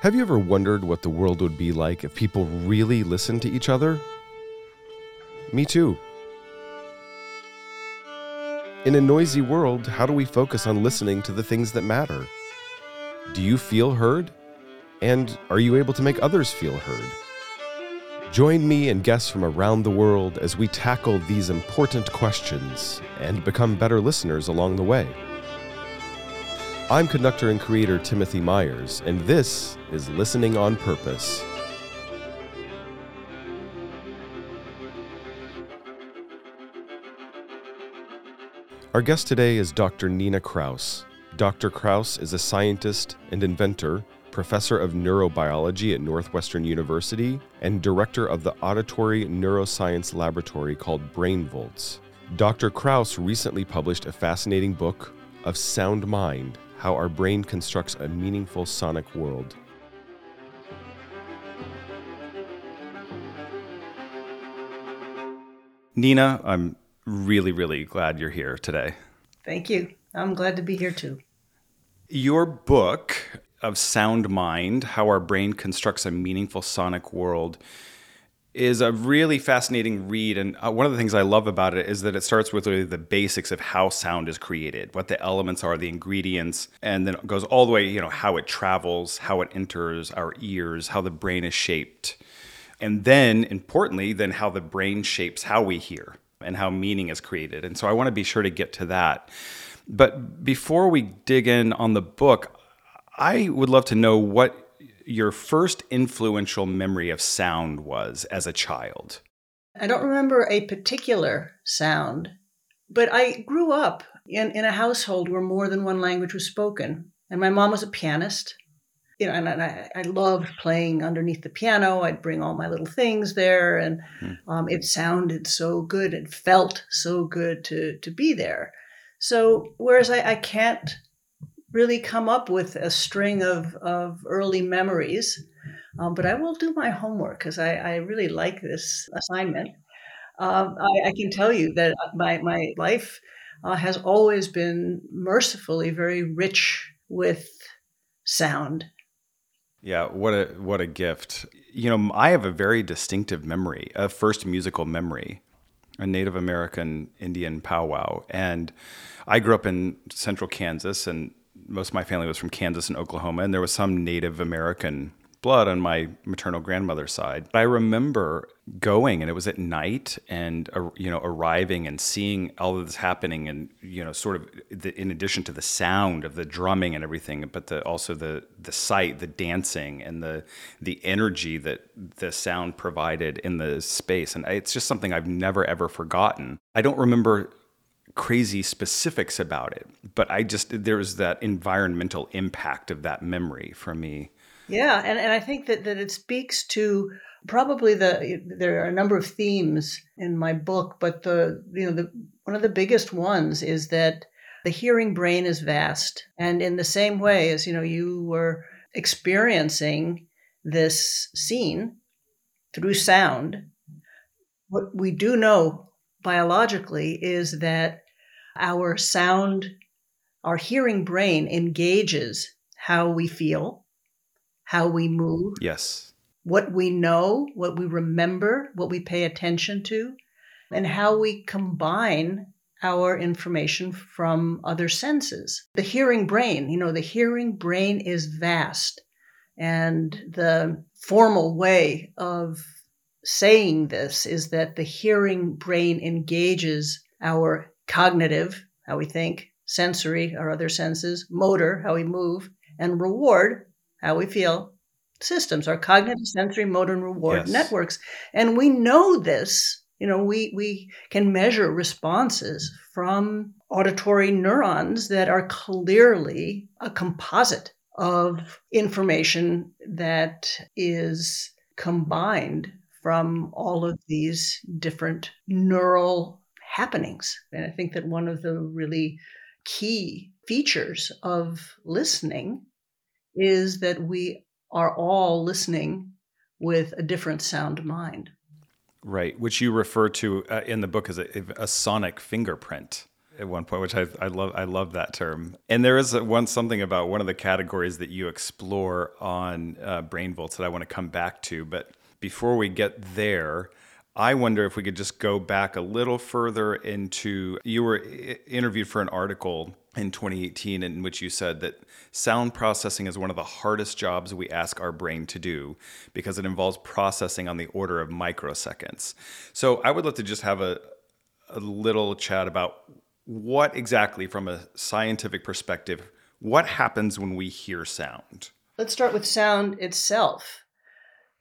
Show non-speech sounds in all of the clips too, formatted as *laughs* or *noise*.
Have you ever wondered what the world would be like if people really listened to each other? Me too. In a noisy world, how do we focus on listening to the things that matter? Do you feel heard? And are you able to make others feel heard? Join me and guests from around the world as we tackle these important questions and become better listeners along the way. I'm conductor and creator Timothy Myers, and this is Listening on Purpose. Our guest today is Dr. Nina Kraus. Dr. Kraus is a scientist and inventor, professor of neurobiology at Northwestern University, and director of the auditory neuroscience laboratory called BrainVolts. Dr. Kraus recently published a fascinating book of Sound Mind how our brain constructs a meaningful sonic world. Nina, I'm really, really glad you're here today. Thank you. I'm glad to be here too. Your book of Sound Mind How Our Brain Constructs a Meaningful Sonic World is a really fascinating read. And uh, one of the things I love about it is that it starts with really the basics of how sound is created, what the elements are, the ingredients, and then goes all the way, you know, how it travels, how it enters our ears, how the brain is shaped. And then, importantly, then how the brain shapes how we hear and how meaning is created. And so I want to be sure to get to that. But before we dig in on the book, I would love to know what your first influential memory of sound was as a child? I don't remember a particular sound, but I grew up in, in a household where more than one language was spoken. And my mom was a pianist. You know, and, I, I loved playing underneath the piano. I'd bring all my little things there, and hmm. um, it sounded so good. It felt so good to to be there. So, whereas I, I can't really come up with a string of, of early memories. Um, but I will do my homework because I, I, really like this assignment. Um, I, I, can tell you that my, my life uh, has always been mercifully very rich with sound. Yeah, what a what a gift. You know, I have a very distinctive memory, a first musical memory, a Native American Indian powwow. And I grew up in central Kansas and most of my family was from Kansas and Oklahoma, and there was some Native American blood on my maternal grandmother's side. But I remember going, and it was at night, and uh, you know, arriving and seeing all of this happening, and you know, sort of the, in addition to the sound of the drumming and everything, but the, also the the sight, the dancing, and the the energy that the sound provided in the space, and it's just something I've never ever forgotten. I don't remember crazy specifics about it, but I just there's that environmental impact of that memory for me. Yeah, and, and I think that, that it speaks to probably the there are a number of themes in my book, but the you know the one of the biggest ones is that the hearing brain is vast. And in the same way as you know you were experiencing this scene through sound, what we do know biologically is that our sound, our hearing brain engages how we feel, how we move. Yes. What we know, what we remember, what we pay attention to, and how we combine our information from other senses. The hearing brain, you know, the hearing brain is vast. And the formal way of saying this is that the hearing brain engages our cognitive, how we think, sensory, our other senses, motor, how we move, and reward, how we feel, systems, our cognitive, sensory, motor, and reward yes. networks. And we know this. You know, we, we can measure responses from auditory neurons that are clearly a composite of information that is combined from all of these different neural happenings. And I think that one of the really key features of listening is that we are all listening with a different sound mind. Right, which you refer to uh, in the book as a, a, sonic fingerprint. at one point, which I, I love. I love that term. And there is a, one something about one of the categories that you explore on uh, BrainVolts that I want to come back to. But before we get there, I wonder if we could just go back a little further into. You were interviewed for an article in 2018 in which you said that sound processing is one of the hardest jobs we ask our brain to do because it involves processing on the order of microseconds. So I would love to just have a, a little chat about what exactly, from a scientific perspective, what happens when we hear sound? Let's start with sound itself.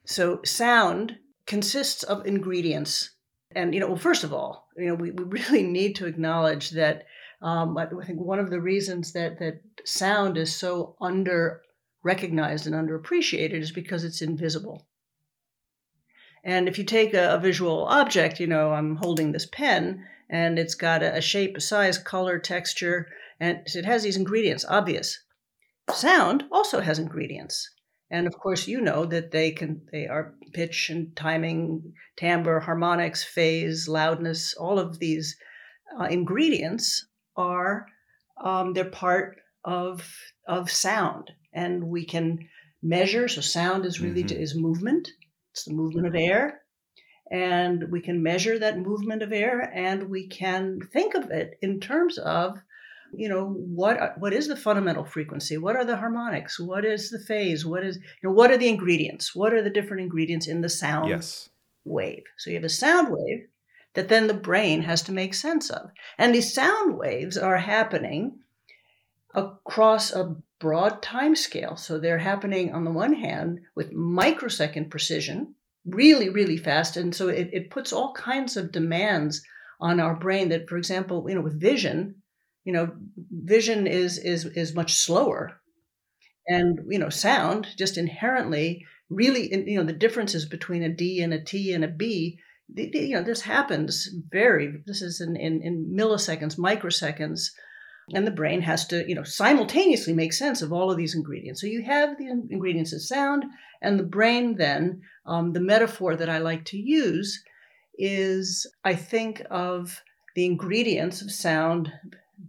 So, sound consists of ingredients. And, you know, well, first of all, you know, we, we really *laughs* need to acknowledge that um, I think one of the reasons that, that sound is so under recognized and underappreciated is because it's invisible. And if you take a, a, visual object, you know, I'm holding this pen and it's got a, a shape, a size, color, texture, and it has these ingredients, obvious. Sound also has ingredients. And of course, you know that they can they are pitch and timing, timbre, harmonics, phase, loudness, all of these uh, ingredients are um, they're part of of sound, and we can measure. So sound is really mm-hmm. is movement. It's the movement of air, and we can measure that movement of air, and we can think of it in terms of you know what uh, what is the fundamental frequency? What are the harmonics? What is the phase? What is you know what are the ingredients? What are the different ingredients in the sound yes. wave? So you have a sound wave that then the brain has to make sense of. And these sound waves are happening across a broad time scale. So they're happening on the one hand with microsecond precision really really fast. And so it, it puts all kinds of demands on our brain that for example you know with vision you know vision is is is much slower. And you know sound just inherently really you know the differences between a d and a t and a b you know this happens very this is in, in, in milliseconds microseconds and the brain has to you know simultaneously make sense of all of these ingredients. So you have the ingredients of sound and the brain then um, the metaphor that i like to use is i think of the ingredients of sound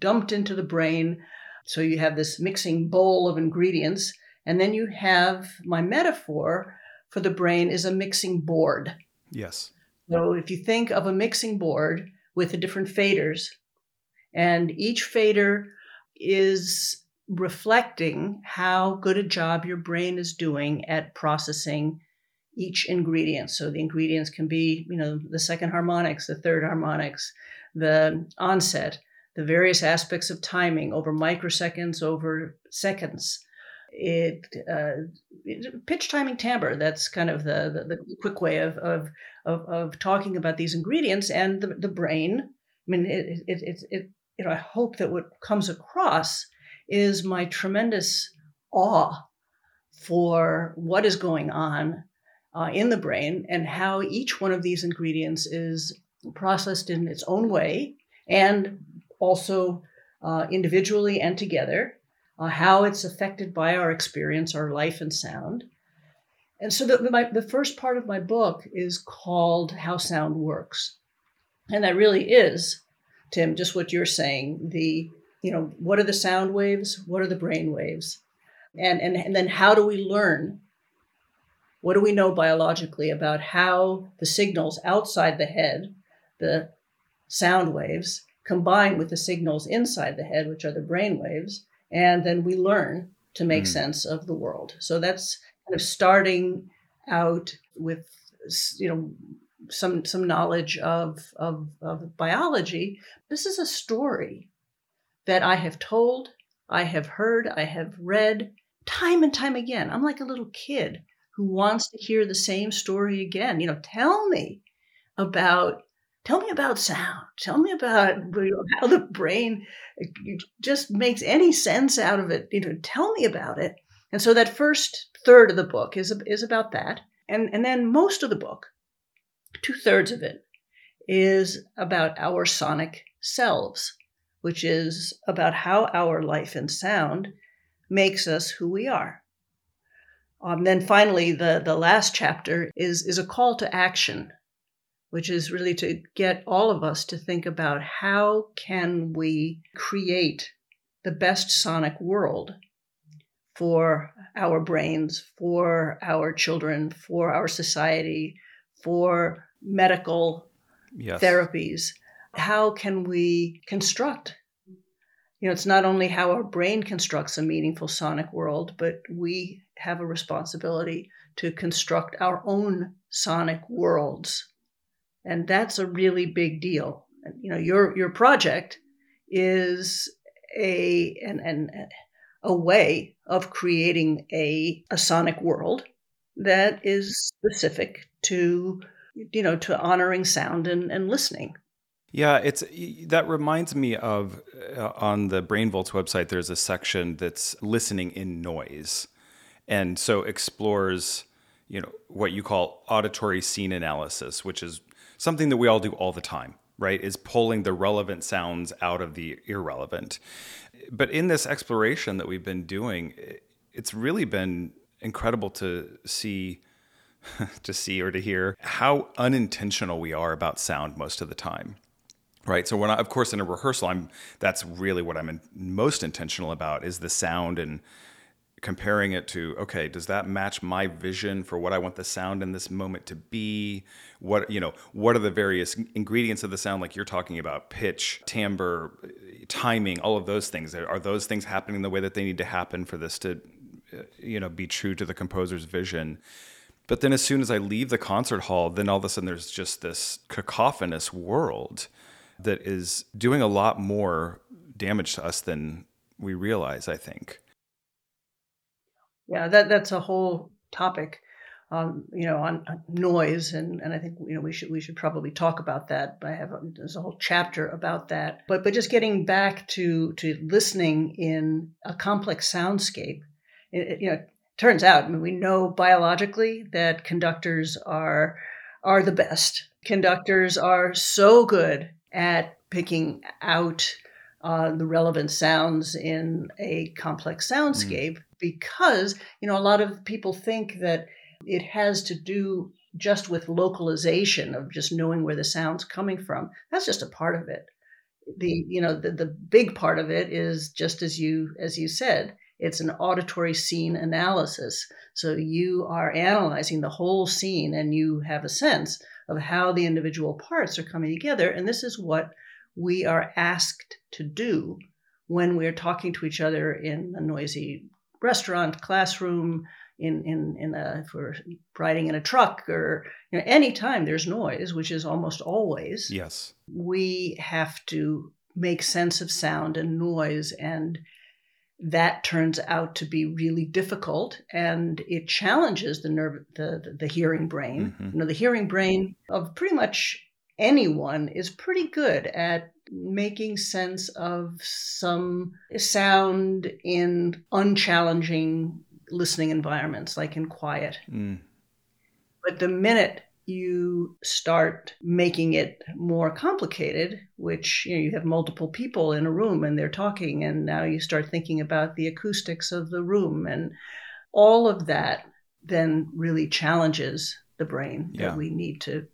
dumped into the brain. So you have this mixing bowl of ingredients. And then you have my metaphor for the brain is a mixing board. Yes. So if you think of a mixing board with the different faders, and each fader is reflecting how good a job your brain is doing at processing each ingredient. So the ingredients can be, you know, the second harmonics, the third harmonics, the onset, the various aspects of timing over microseconds, over seconds. It, uh, pitch timing timbre. That's kind of the, the, the quick way of, of, of, of, talking about these ingredients and the, the brain. I mean, it, it, it, it, you know, I hope that what comes across is my tremendous awe for what is going on uh, in the brain and how each one of these ingredients is processed in its own way and also uh, individually and together, uh, how it's affected by our experience, our life and sound. And so the, my, the first part of my book is called How Sound Works. And that really is, Tim, just what you're saying. The, you know, what are the sound waves? What are the brain waves? And, and, and then how do we learn? What do we know biologically about how the signals outside the head, the sound waves, combine with the signals inside the head, which are the brain waves, and then we learn to make mm. sense of the world. So that's kind of starting out with you know some some knowledge of, of, of biology. This is a story that I have told, I have heard, I have read time and time again. I'm like a little kid who wants to hear the same story again. You know, tell me about tell me about sound. Tell me about you know, how the brain just makes any sense out of it. You know, tell me about it. And so that first third of the book is is about that, and and then most of the book, two thirds of it, is about our sonic selves, which is about how our life and sound makes us who we are. Um, then finally, the the last chapter is is a call to action which is really to get all of us to think about how can we create the best sonic world for our brains, for our children, for our society, for medical yes. therapies. How can we construct? You know, it's not only how our brain constructs a meaningful sonic world, but we have a responsibility to construct our own sonic worlds. And that's a really big deal. You know, your your project is a an, an a way of creating a, a sonic world that is specific to you know to honoring sound and, and listening yeah it's that reminds me of uh, on the BrainVolts website there's a section that's listening in noise and so explores you know what you call auditory scene analysis which is something that we all do all the time right is pulling the relevant sounds out of the irrelevant. But in this exploration that we've been doing, it's really been incredible to see *laughs* to see or to hear how unintentional we are about sound most of the time right? So when I, of course in a rehearsal i'm that's really what i'm in, most intentional about is the sound and comparing it to okay does that match my vision for what i want the sound in this moment to be? What you know what are the various ingredients of the sound like you're talking about pitch timbre timing all of those things. Are those things happening the way that they need to happen for this to you know be true to the composer's vision? But then as soon as i leave the concert hall then all of a sudden there's just this cacophonous world that is doing a lot more damage to us than we realize i think yeah, that that's a whole topic, um, you know, on, on, noise, and and I think you know we should we should probably talk about that. I have a, there's a whole chapter about that. But but just getting back to to listening in a complex soundscape, it, it, you know, turns out I mean, we know biologically that conductors are are the best. Conductors are so good at picking out uh, the relevant sounds in a complex soundscape mm. because you know a lot of people think that it has to do just with localization of just knowing where the sound's coming from. That's just a part of it. The you know the, the big part of it is just as you as you said it's an auditory scene analysis. So you are analyzing the whole scene and you have a sense of how the individual parts are coming together and this is what we are asked to do when we're talking to each other in a noisy restaurant, classroom, in in in a if we're riding in a truck or you know anytime there's noise, which is almost always. Yes. We have to make sense of sound and noise and that turns out to be really difficult and it challenges the nerve the the, the hearing brain mm-hmm. you know the hearing brain of pretty much anyone is pretty good at making sense of some sound in unchallenging listening environments, like in quiet. Mm. But the minute you start making it more complicated, which you know you have multiple people in a room and they're talking, and now you start thinking about the acoustics of the room, and all of that then really challenges the brain yeah. that we need to,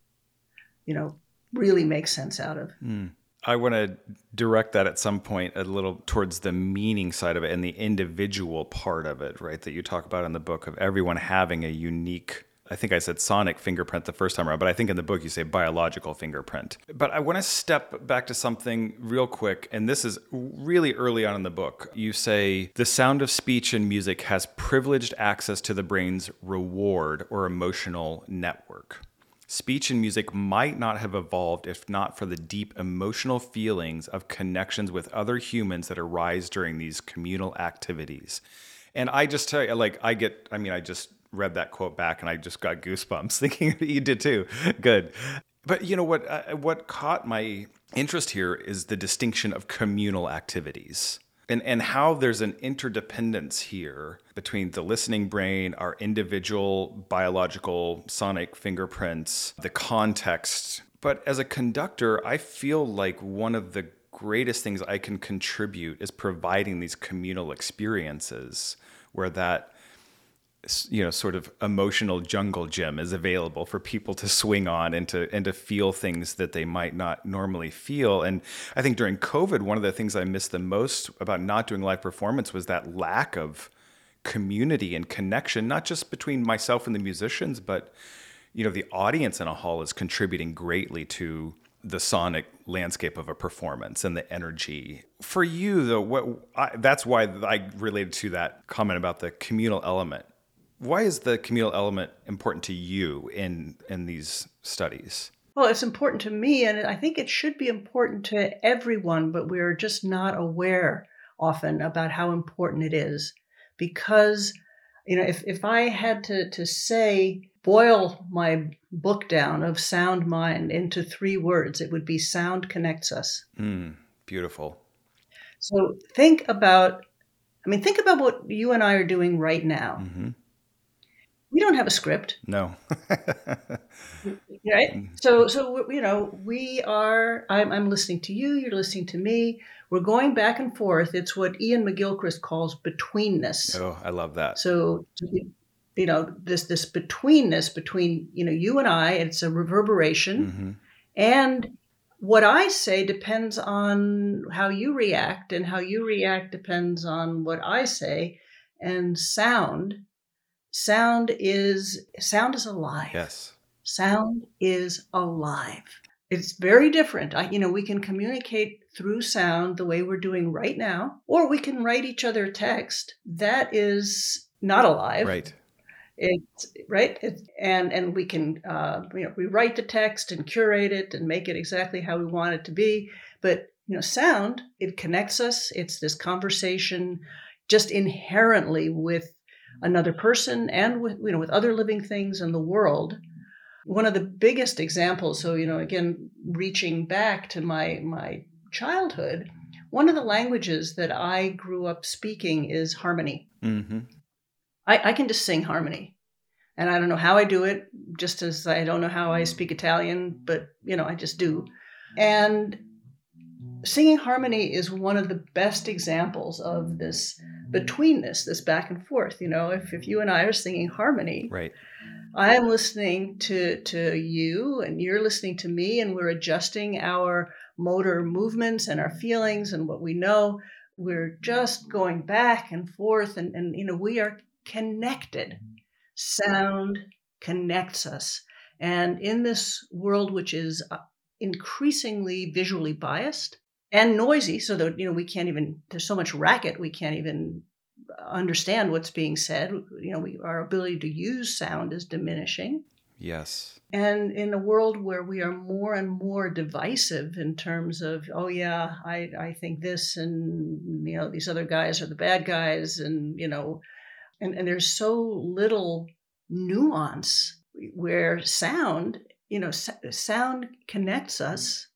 you know, really make sense out of. Mm. I want to direct that at some point a little towards the meaning side of it and the individual part of it, right? That you talk about in the book of everyone having a unique I think I said sonic fingerprint the first time around, but I think in the book you say biological fingerprint. But I want to step back to something real quick, and this is really early on in the book. You say the sound of speech and music has privileged access to the brain's reward or emotional network. Speech and music might not have evolved if not for the deep emotional feelings of connections with other humans that arise during these communal activities. And I just tell you, like, I get, I mean, I just read that quote back and I just got goosebumps *laughs* thinking that you did too. Good. But you know what? Uh, what caught my interest here is the distinction of communal activities and and how there's an interdependence here between the listening brain, our individual biological sonic fingerprints, the context. But as a conductor, I feel like one of the greatest things I can contribute is providing these communal experiences where that you know sort of emotional jungle gym is available for people to swing on and to and to feel things that they might not normally feel and i think during covid one of the things i missed the most about not doing live performance was that lack of community and connection not just between myself and the musicians but you know the audience in a hall is contributing greatly to the sonic landscape of a performance and the energy. For you, though, what I, that's why I related to that comment about the communal element. Why is the communal element important to you in in these studies? Well, it's important to me, and I think it should be important to everyone, but we're just not aware often about how important it is. Because, you know, if, if I had to, to say, boil my book down of sound mind into three words, it would be sound connects us. Mm, beautiful. So think about, I mean, think about what you and I are doing right now. Mm-hmm we don't have a script. No. *laughs* right. So, so you know, we are. I'm, I'm listening to you. You're listening to me. We're going back and forth. It's what Iain McGilchrist calls betweenness. Oh, I love that. So, you know, this this betweenness between you know you and I. It's a reverberation, mm-hmm. and what I say depends on how you react, and how you react depends on what I say, and sound sound is sound is alive. Yes. Sound is alive. It's very different. I, you know, we can communicate through sound the way we're doing right now, or we can write each other text. That is not alive. Right. It's right, it, and and we can uh, you know rewrite the text and curate it and make it exactly how we want it to be. But you know, sound it connects us. It's this conversation just inherently with another person and with you know with other living things in the world. One of the biggest examples so you know again reaching back to my my childhood one of the languages that i grew up speaking is harmony. Mm-hmm. I, I can just sing harmony. And i don't know how i do it just as i don't know how i speak italian but you know i just do. And singing harmony is one of the best examples of this betweenness, this this back and forth. You know, if, if you and I are singing harmony, right. I'm listening to to you and you're listening to me and we're adjusting our motor movements and our feelings and what we know. We're just going back and forth and, and you know, we are connected. Sound connects us. And in this world, which is uh, increasingly visually biased, and noisy so that you know we can't even there's so much racket we can't even understand what's being said. You know we, our ability to use sound is diminishing. Yes. And in a world where we are more and more divisive in terms of oh yeah i i think this and you know these other guys are the bad guys and you know and, and there's so little nuance where sound you know sound connects us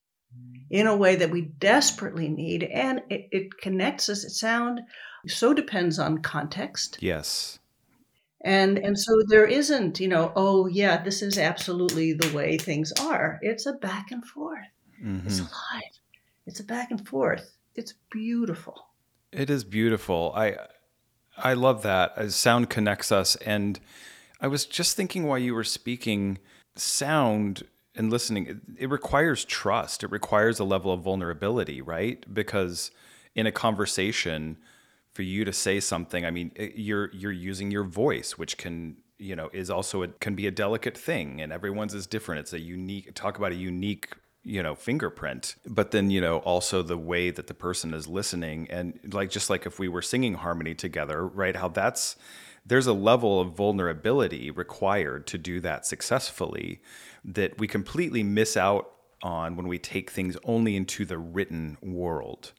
in a way that we desperately need. And it, it connects us. It sound so depends on context. Yes. And and so there isn't, you know, oh yeah, this is absolutely the way things are. It's a back and forth. Mm-hmm. It's alive. It's a back and forth. It's beautiful. It is beautiful. I I love that. As sound connects us and I was just thinking while you were speaking, sound and listening, it, it requires trust. It requires a level of vulnerability, right? Because in a conversation, for you to say something, I mean, it, you're you're using your voice, which can you know is also a, can be a delicate thing, and everyone's is different. It's a unique talk about a unique you know fingerprint but then you know also the way that the person is listening and like just like if we were singing harmony together right how that's there's a level of vulnerability required to do that successfully that we completely miss out on when we take things only into the written world.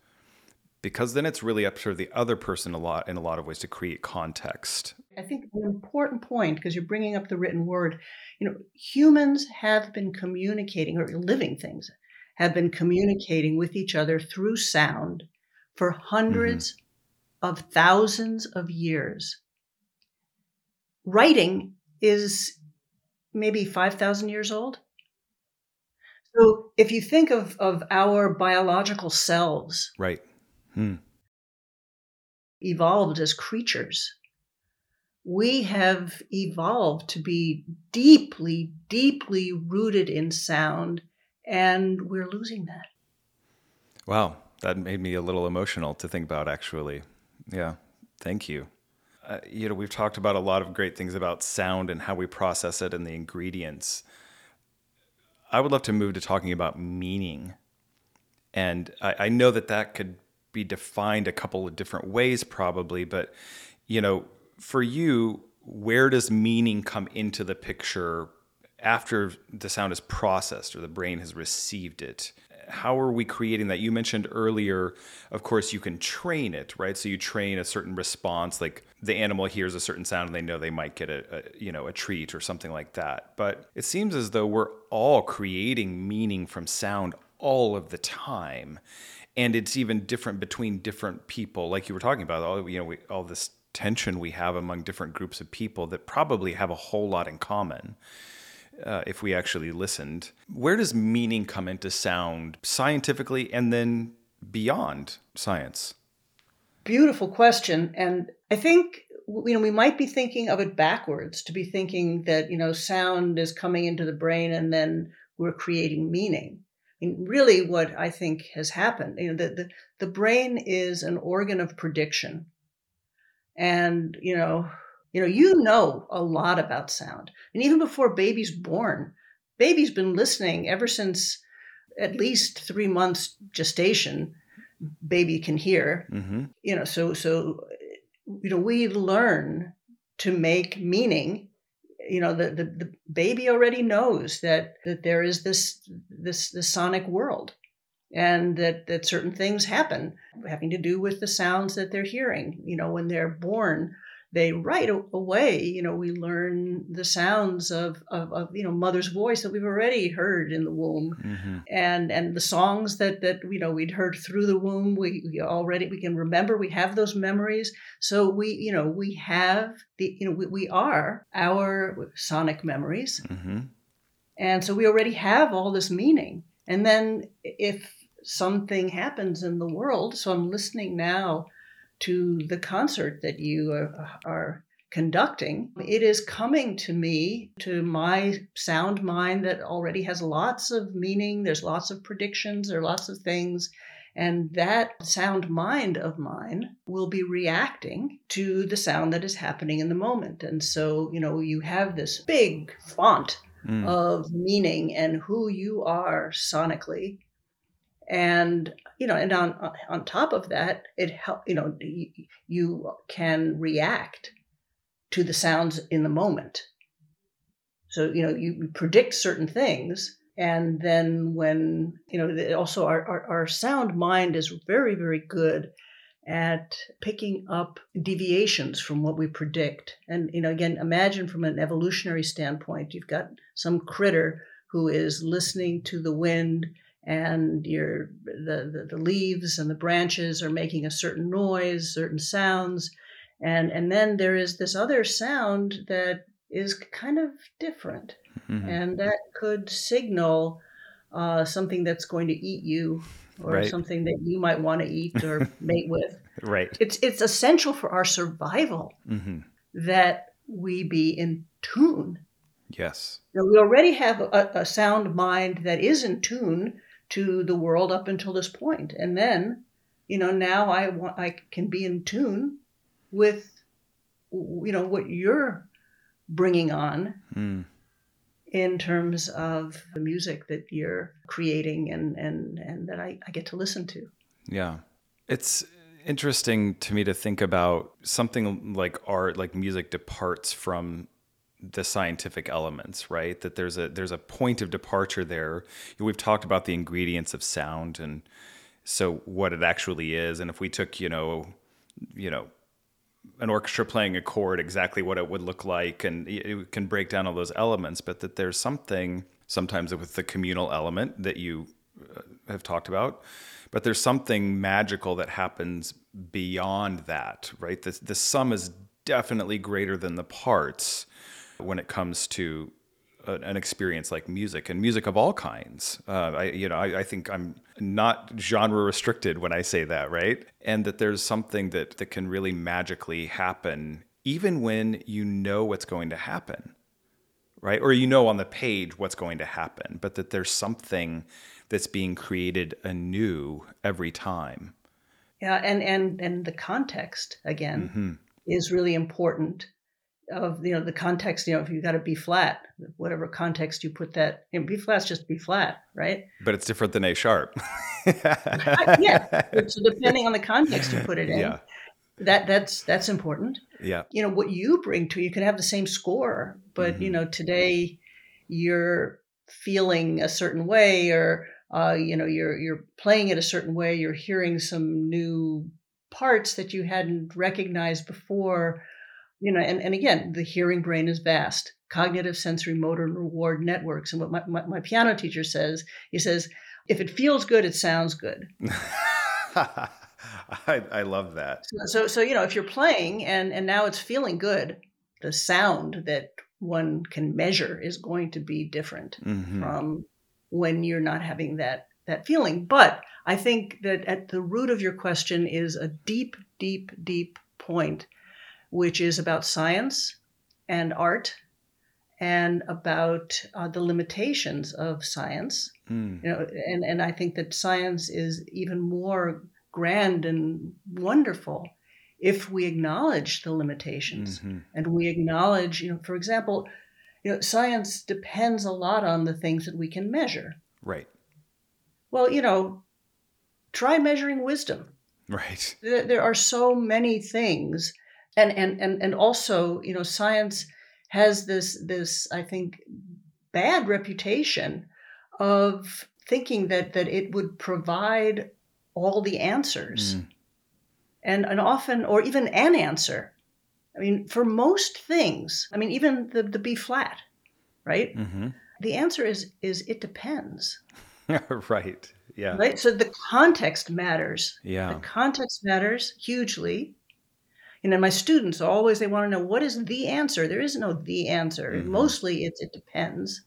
Because then it's really up to the other person a lot in a lot of ways to create context. I think an important point because you're bringing up the written word you know humans have been communicating or living things have been communicating with each other through sound for 100s mm-hmm. of thousands of years. Writing is maybe 5,000 years old. So if you think of, of our biological selves, right, hmm. evolved as creatures, we have evolved to be deeply, deeply rooted in sound, and we're losing that. Wow, that made me a little emotional to think about, actually. Yeah, thank you. Uh, you know, we've talked about a lot of great things about sound and how we process it and the ingredients. I would love to move to talking about meaning. And I, I know that that could be defined a couple of different ways, probably, but, you know, for you, where does meaning come into the picture after the sound is processed or the brain has received it? How are we creating that? You mentioned earlier, of course, you can train it, right? So you train a certain response, like the animal hears a certain sound and they know they might get a, a you know a treat or something like that. But it seems as though we're all creating meaning from sound all of the time and it's even different between different people like you were talking about all you know we, all this tension we have among different groups of people that probably have a whole lot in common uh, if we actually listened. Where does meaning come into sound scientifically and then beyond science? Beautiful question. And I think you know we might be thinking of it backwards to be thinking that you know sound is coming into the brain and then we're creating meaning I mean, really what i think has happened you know the, the, the brain is an organ of prediction and you know you know you know a lot about sound and even before baby's born baby's been listening ever since at least three months gestation baby can hear mm-hmm. you know so so you know we learn to make meaning you know the, the, the baby already knows that that there is this this this sonic world and that, that certain things happen having to do with the sounds that they're hearing. You know, when they're born, they right away, you know, we learn the sounds of, of, of, you know, mother's voice that we've already heard in the womb mm-hmm. and, and the songs that, that, you know, we'd heard through the womb. We, we, already, we can remember, we have those memories. So we, you know, we have the, you know, we, we are our sonic memories. Mm-hmm. And so we already have all this meaning. And then if something happens in the world. So I'm listening now to the concert that you are, are conducting. It is coming to me, to my sound mind that already has lots of meaning. There's lots of predictions, there are lots of things. And that sound mind of mine will be reacting to the sound that is happening in the moment. And so, you know, you have this big font mm. of meaning and who you are sonically and you know and on on top of that it help you know you can react to the sounds in the moment. So you know you predict certain things and then when you know also our, our, our sound mind is very very good at picking up deviations from what we predict. And you know again imagine from an evolutionary standpoint you've got some critter who is listening to the wind and your the, the, the leaves and the branches are making a certain noise, certain sounds, and and then there is this other sound that is kind of different, mm-hmm. and that could signal uh, something that's going to eat you or right. something that you might want to eat or *laughs* mate with. Right. It's it's essential for our survival mm-hmm. that we be in tune. Yes. Now, we already have a, a, sound mind that is in tune to the world up until this point. And then, you know, now I want I can be in tune with you know what you're bringing on mm. in terms of the music that you're creating and and and that I, I get to listen to. Yeah. It's interesting to me to think about something like art like music departs from the scientific elements, right? That there's a there's a point of departure there. We've talked about the ingredients of sound and so what it actually is. And if we took, you know, you know, an orchestra playing a chord, exactly what it would look like, and it can break down all those elements. But that there's something sometimes with the communal element that you uh, have talked about, but there's something magical that happens beyond that, right? The the sum is definitely greater than the parts when it comes to a, an experience like music and music of all kinds. Uh, I, you know, I, I, think I'm not genre restricted when I say that, right? And that there's something that that can really magically happen even when you know what's going to happen, right? Or you know on the page what's going to happen, but that there's something that's being created anew every time. Yeah, and and and the context again mm-hmm. is really important. Of you know the context, you know, if you got a B flat, whatever context you put that, in B flat's just B flat, right? But it's different than A sharp. *laughs* yeah, so depending on the context you put it in, yeah. that that's that's important. Yeah, you know what you bring to you can have the same score, but mm-hmm. you know today you're feeling a certain way or uh, you know you're you're playing it a certain way you're hearing some new parts that you hadn't recognized before you know and, and again the hearing brain is vast cognitive sensory motor and reward networks and what my, my, my piano teacher says he says if it feels good it sounds good *laughs* I, I love that so, so so you know if you're playing and and now it's feeling good the sound that one can measure is going to be different mm-hmm. from when you're not having that that feeling. But I think that at the root of your question is a deep, deep, deep point, which is about science and art and about uh, the limitations of science. Mm. You know, and, and I think that science is even more grand and wonderful if we acknowledge the limitations mm-hmm. and we acknowledge, you know, for example, you know, science depends a lot on the things that we can measure. Right. Well, you know, try measuring wisdom. Right. There, there are so many things, and and and and also, you know, science has this this I think bad reputation of thinking that that it would provide all the answers. Mm. And, and often, or even an answer, I mean, for most things, I mean, even the, the B flat, right? Mm-hmm. The answer is is it depends. *laughs* right. Yeah. Right. So the context matters. Yeah. The context matters hugely. You know, my students always they want to know what is the answer. There is no the answer. Mm-hmm. Mostly, it's it depends.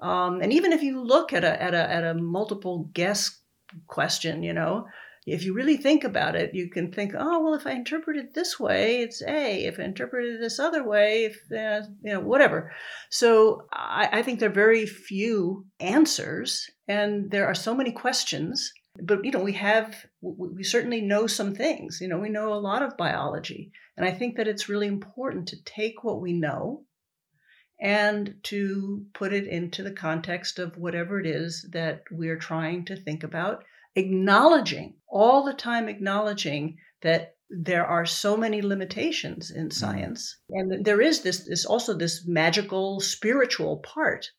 Um, and even if you look at a at a at a multiple guess question, you know, if you really think about it, you can think, oh, well, if I interpret it this way, it's A. If I interpret it this other way, if, uh, you know, whatever. So I, I think there are very few answers, and there are so many questions. But, you know, we have, we certainly know some things. You know, we know a lot of biology. And I think that it's really important to take what we know and to put it into the context of whatever it is that we're trying to think about acknowledging, all the time acknowledging that there are so many limitations in mm-hmm. science. And there is this, this also this magical spiritual part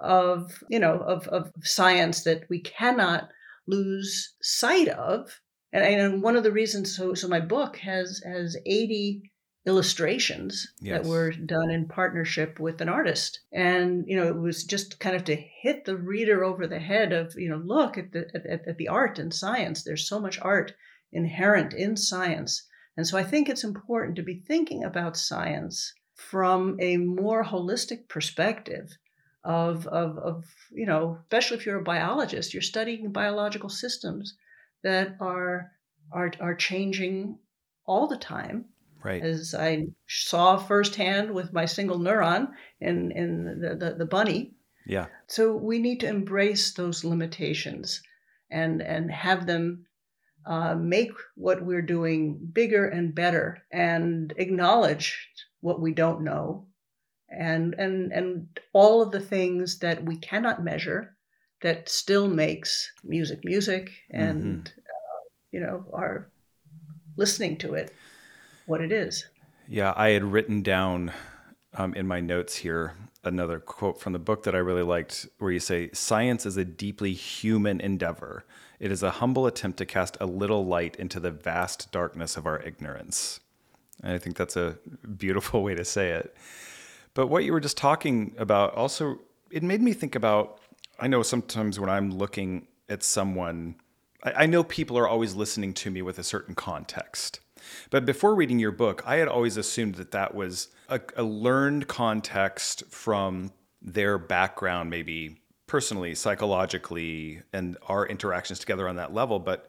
of, you know, of, of science that we cannot lose sight of. And, and one of the reasons, so, so my book has, has 80 illustrations yes. that were done in partnership with an artist and you know it was just kind of to hit the reader over the head of you know look at the at, at the art and science there's so much art inherent in science and so i think it's important to be thinking about science from a more holistic perspective of, of, of you know especially if you're a biologist you're studying biological systems that are are, are changing all the time right. as I saw firsthand with my single neuron in, in the, the, the bunny. Yeah. So we need to embrace those limitations and, and have them uh, make what we're doing bigger and better and acknowledge what we don't know and, and, and all of the things that we cannot measure that still makes music music and, mm-hmm. uh, you know, are listening to it what it is. Yeah, I had written down um, in my notes here another quote from the book that I really liked, where you say, Science is a deeply human endeavor. It is a humble attempt to cast a little light into the vast darkness of our ignorance. And I think that's a beautiful way to say it. But what you were just talking about also, it made me think about I know sometimes when I'm looking at someone, I, I know people are always listening to me with a certain context. But before reading your book, I had always assumed that that was a, a learned context from their background, maybe personally, psychologically, and our interactions together on that level. But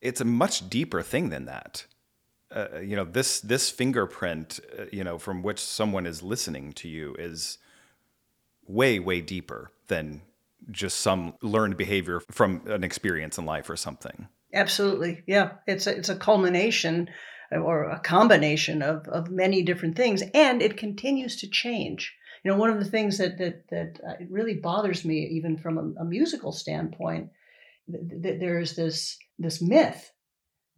it's a much deeper thing than that. Uh, you know this this fingerprint uh, you know from which someone is listening to you is way way deeper than just some learned behavior from an experience in life or something. Absolutely. Yeah. It's a, it's a culmination or a combination of, of many different things and it continues to change. You know one of the things that that that uh, really bothers me even from a, a musical standpoint th- th- there's this this myth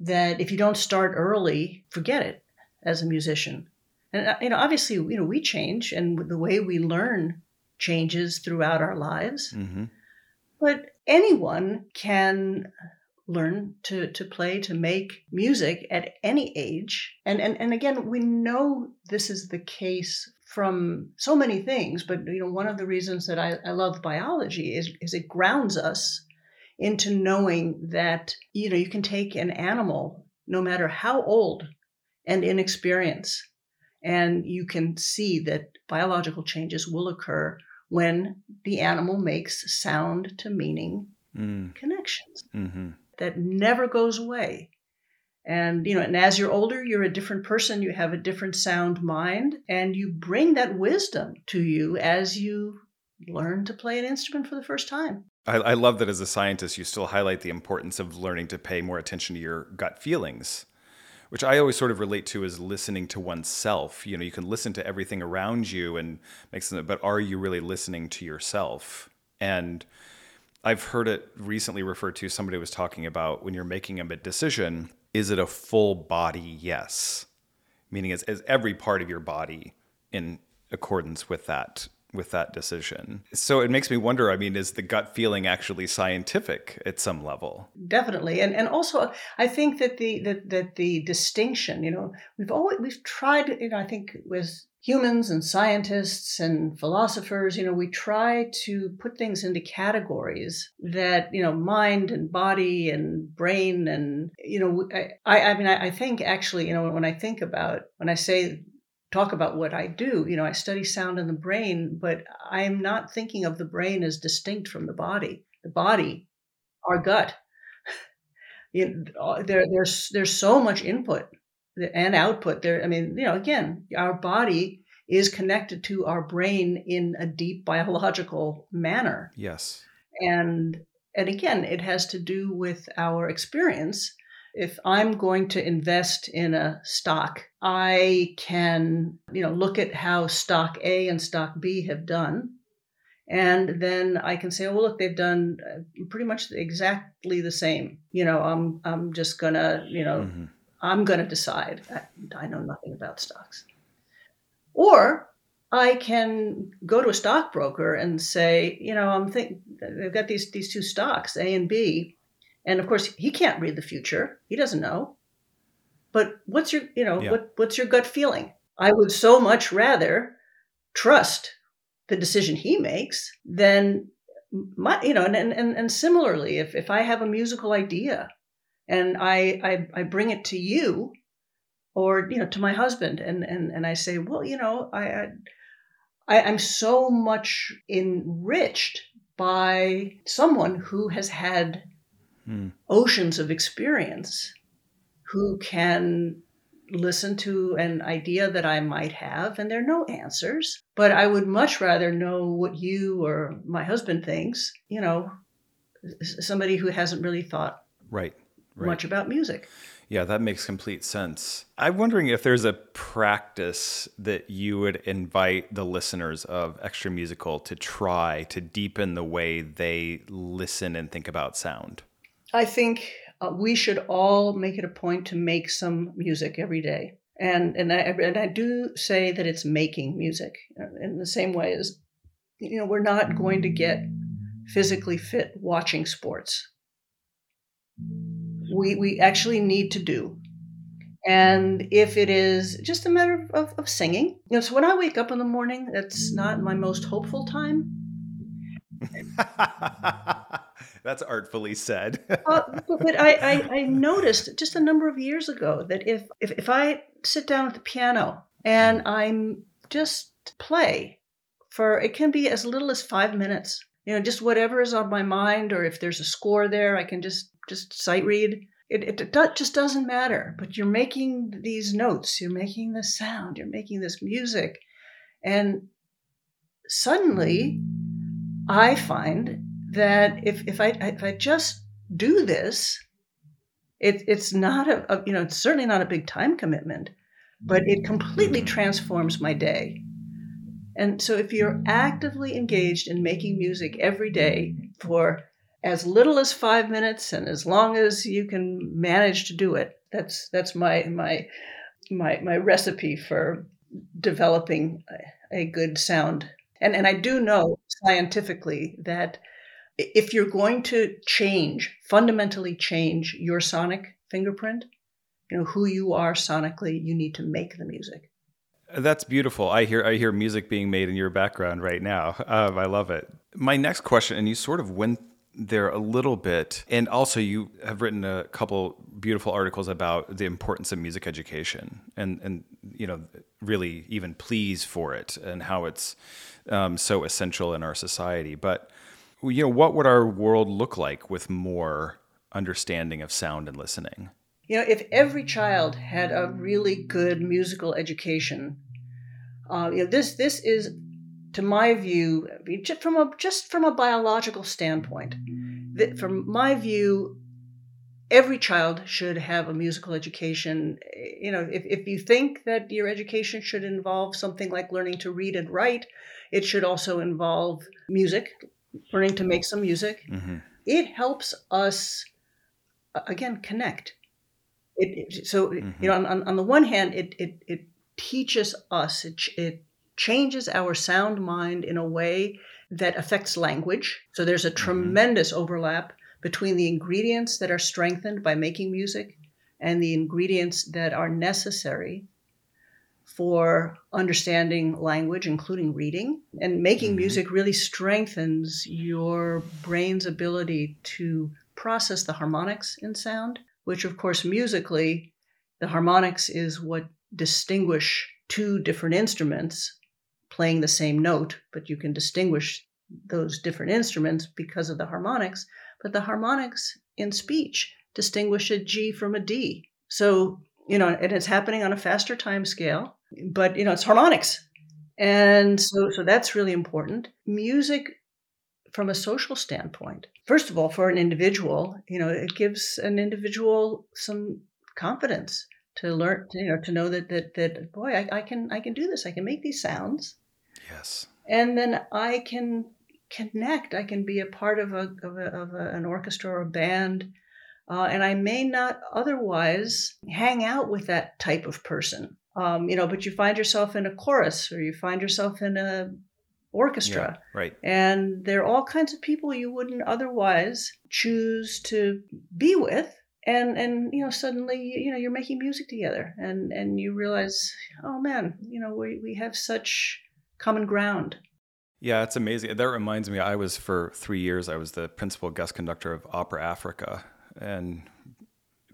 that if you don't start early forget it as a musician and uh, you know obviously you know we change and the way we learn changes throughout our lives mm-hmm. but anyone can learn to, to play, to make music at any age. And, and, and again, we know this is the case from so many things, but you know, one of the reasons that I, I love biology is, is it grounds us into knowing that, you know, you can take an animal, no matter how old and inexperienced, and you can see that biological changes will occur when the animal makes sound to meaning mm. connections. Mm-hmm that never goes away. And you know, and as you're older, you're a different person. You have a different sound mind, and you bring that wisdom to you as you learn to play an instrument for the first time. I, I love that as a scientist, you still highlight the importance of learning to pay more attention to your gut feelings which I always sort of relate to as listening to oneself. You know, you can listen to everything around you and make something, but are you really listening to yourself? And I've heard it recently referred to. Somebody was talking about when you're making a decision, is it a full body yes? Meaning, is, is every part of your body in accordance with that with that decision. So it makes me wonder, I mean, is the gut feeling actually scientific at some level? Definitely. And and also I think that the that, that the distinction, you know, we've always we've tried, you know, I think with humans and scientists and philosophers, you know, we try to put things into categories that, you know, mind and body and brain and, you know, I, I mean, I, I think actually, you know, when I think about, when I say, talk about what I do, you know, I study sound in the brain, but I'm not thinking of the brain as distinct from the body. The body, our gut, *laughs* you know, uh, there, there's, there's so much input and output there. I mean you know again our body is connected to our brain in a deep biological manner. Yes. And and again it has to do with our experience if i'm going to invest in a stock i can you know look at how stock a and stock b have done and then I can say, oh, well, look, they've done uh, pretty much exactly the same. You know, I'm I'm just gonna, you know, mm-hmm. I'm going to decide. I, I know nothing about stocks. Or I can go to a stockbroker and say, you know, I'm think they've got these these two stocks, A and B, and of course he can't read the future. He doesn't know. But what's your, you know, yeah. what what's your gut feeling? I would so much rather trust the decision he makes than my, you know, and and and similarly, if if I have a musical idea and I, I I bring it to you or you know to my husband and and and I say well you know I, I I'm so much enriched by someone who has had hmm. oceans of experience who can listen to an idea that I might have, and there are no answers. But I would much rather know what you or my husband thinks, you know, somebody who hasn't really thought right right. much about music. Yeah, that makes complete sense. I'm wondering if there's a practice that you would invite the listeners of Extra Musical to try to deepen the way they listen and think about sound. I think uh, we should all make it a point to make some music every day. And and I and I do say that it's making music uh, in the same way as you know we're not going to get physically fit watching sports we, we actually need to do. And if it is just a matter of, of, singing, you know, so when I wake up in the morning, that's not my most hopeful time. *laughs* *laughs* That's artfully said. uh, but I, I, I, noticed just a number of years ago that if, if, if I sit down at the piano and I'm just play for, it can be as little as five minutes, you know, just whatever is on my mind, or if there's a score there, I can just just sight read. It, it do, just doesn't matter. But you're making these notes, you're making this sound, you're making this music. And suddenly I find that if, if I if I just do this, it, it's not a, a you know it's certainly not a big time commitment, but it completely mm-hmm. transforms my day. And so if you're actively engaged in making music every day for as little as five minutes and as long as you can manage to do it, that's that's my my my my recipe for developing a, a good sound. And and I do know scientifically that if you're going to change, fundamentally change your sonic fingerprint, you know, who you are sonically, you need to make the music. That's beautiful. I hear I hear music being made in your background right now. Um, I love it. My next question, and you sort of went there a little bit, and also you have written a couple beautiful articles about the importance of music education, and and you know really even pleas for it, and how it's um, so essential in our society. But you know, what would our world look like with more understanding of sound and listening? You know, if every child had a really good musical education, uh, you know, this this is, to my view, just from a just from a biological standpoint, that from my view, every child should have a musical education. You know, if, if you think that your education should involve something like learning to read and write, it should also involve music, learning to make some music. Mm-hmm. It helps us, again, connect. It, it so mm-hmm. you know, on, on the one hand, it it, it teaches us, it, it changes our sound mind in a way that affects language. So there's a mm-hmm. tremendous overlap between the ingredients that are strengthened by making music and the ingredients that are necessary for understanding language, including reading. And making mm-hmm. music really strengthens your brain's ability to process the harmonics in sound, which, of course, musically, the harmonics is what distinguish two different instruments playing the same note, but you can distinguish those different instruments because of the harmonics. But the harmonics in speech distinguish a G from a D. So you know, and it's happening on a faster time scale, but you know, it's harmonics. And so so that's really important. Music from a social standpoint. First of all, for an individual, you know, it gives an individual some confidence to learn, you know, to know that that that boy, I, I can I can do this. I can make these sounds. Yes. And then I can connect. I can be a part of a of, a, of a, an orchestra or a band uh, and I may not otherwise hang out with that type of person. Um, you know, but you find yourself in a chorus or you find yourself in a orchestra. Yeah, right. And there are all kinds of people you wouldn't otherwise choose to be with. And and you know, suddenly you know you're making music together and, and you realize, oh man, you know, we, we have such common ground. Yeah, it's amazing. That reminds me, I was for three years, I was the principal guest conductor of Opera Africa and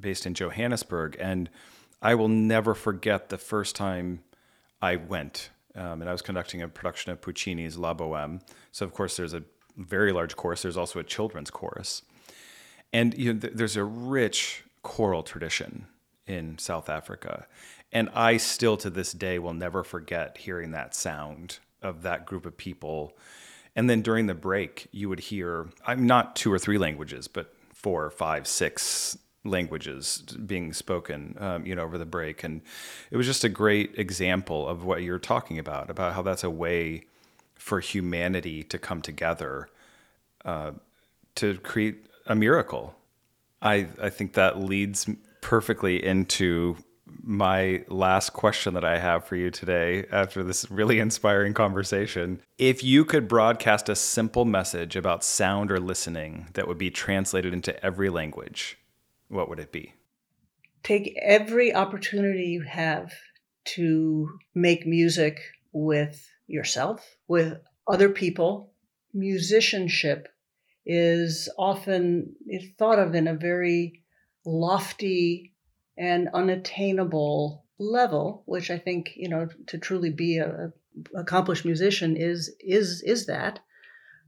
based in Johannesburg. And I will never forget the first time I went. Um, and I was conducting a production of Puccini's La Boheme. So, of course, there's a very large chorus. There's also a children's chorus. And you know, th- there's a rich choral tradition in South Africa. And I still to this day will never forget hearing that sound of that group of people. And then during the break, you would hear, I'm not two or three languages, but four, five, six languages being spoken, um, you know, over the break, and it was just a great example of what you're talking about, about how that's a way for humanity to come together uh, to create a miracle. I I think that leads perfectly into my last question that I have for you today after this really inspiring conversation. If you could broadcast a simple message about sound or listening that would be translated into every language, what would it be? Take every opportunity you have to make music with yourself, with other people. Musicianship is often thought of in a very lofty and unattainable level, which I think you know to truly be a, a accomplished musician is is is that.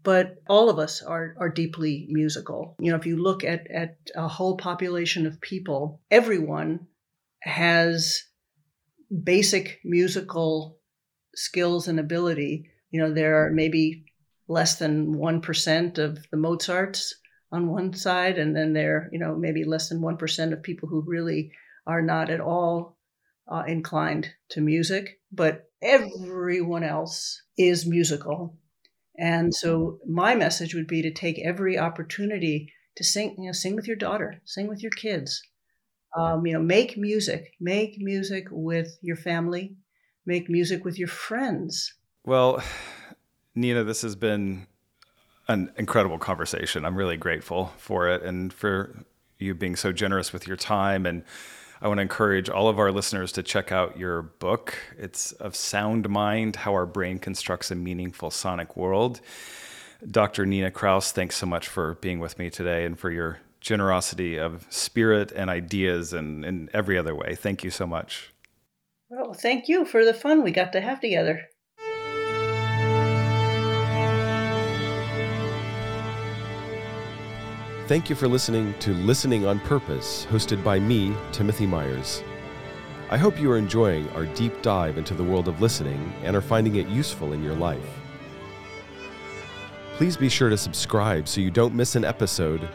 but all of us are, are deeply musical. You know, if you look at, at a whole population of people, everyone has basic musical skills and ability. You know, there are maybe less than 1% of the Mozarts on one side, and then there, you know, maybe less than 1% of people who really are not at all uh, inclined to music, but everyone else is musical. And so my message would be to take every opportunity to sing, you know, sing with your daughter, sing with your kids. Um, you know, make music, make music with your family, make music with your friends. Well, Nina, this has been an incredible conversation. I'm really grateful for it and for you being so generous with your time. And I want to encourage all of our listeners to check out your book. It's of Sound Mind How Our Brain Constructs a Meaningful Sonic World. Dr. Nina Kraus, thanks so much for being with me today and for your generosity of spirit and ideas and in every other way. Thank you so much. Well, thank you for the fun we got to have together. Thank you for listening to Listening on Purpose, hosted by me, Timothy Myers. I hope you are enjoying our deep dive into the world of listening and are finding it useful in your life. Please be sure to subscribe so you don't miss an episode.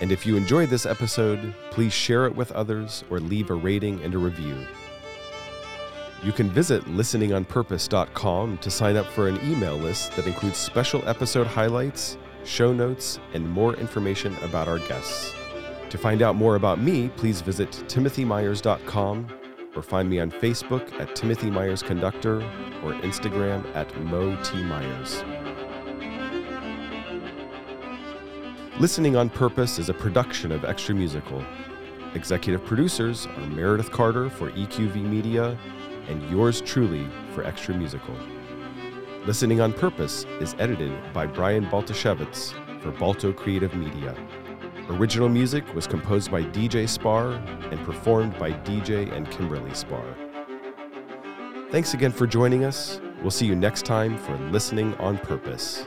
And if you enjoyed this episode, please share it with others or leave a rating and a review. You can visit listeningonpurpose.com to sign up for an email list that includes special episode highlights show notes, and more information about our guests. To find out more about me, please visit timothymyers.com or find me on Facebook at Timothy Myers Conductor or Instagram at Mo T. Myers. Listening on Purpose is a production of Extra Musical. Executive producers are Meredith Carter for EQV Media and yours truly for Extra Musical. Listening on Purpose is edited by Brian Baltashevitz for Balto Creative Media. Original music was composed by DJ Sparr and performed by DJ and Kimberly Sparr. Thanks again for joining us. We'll see you next time for Listening on Purpose.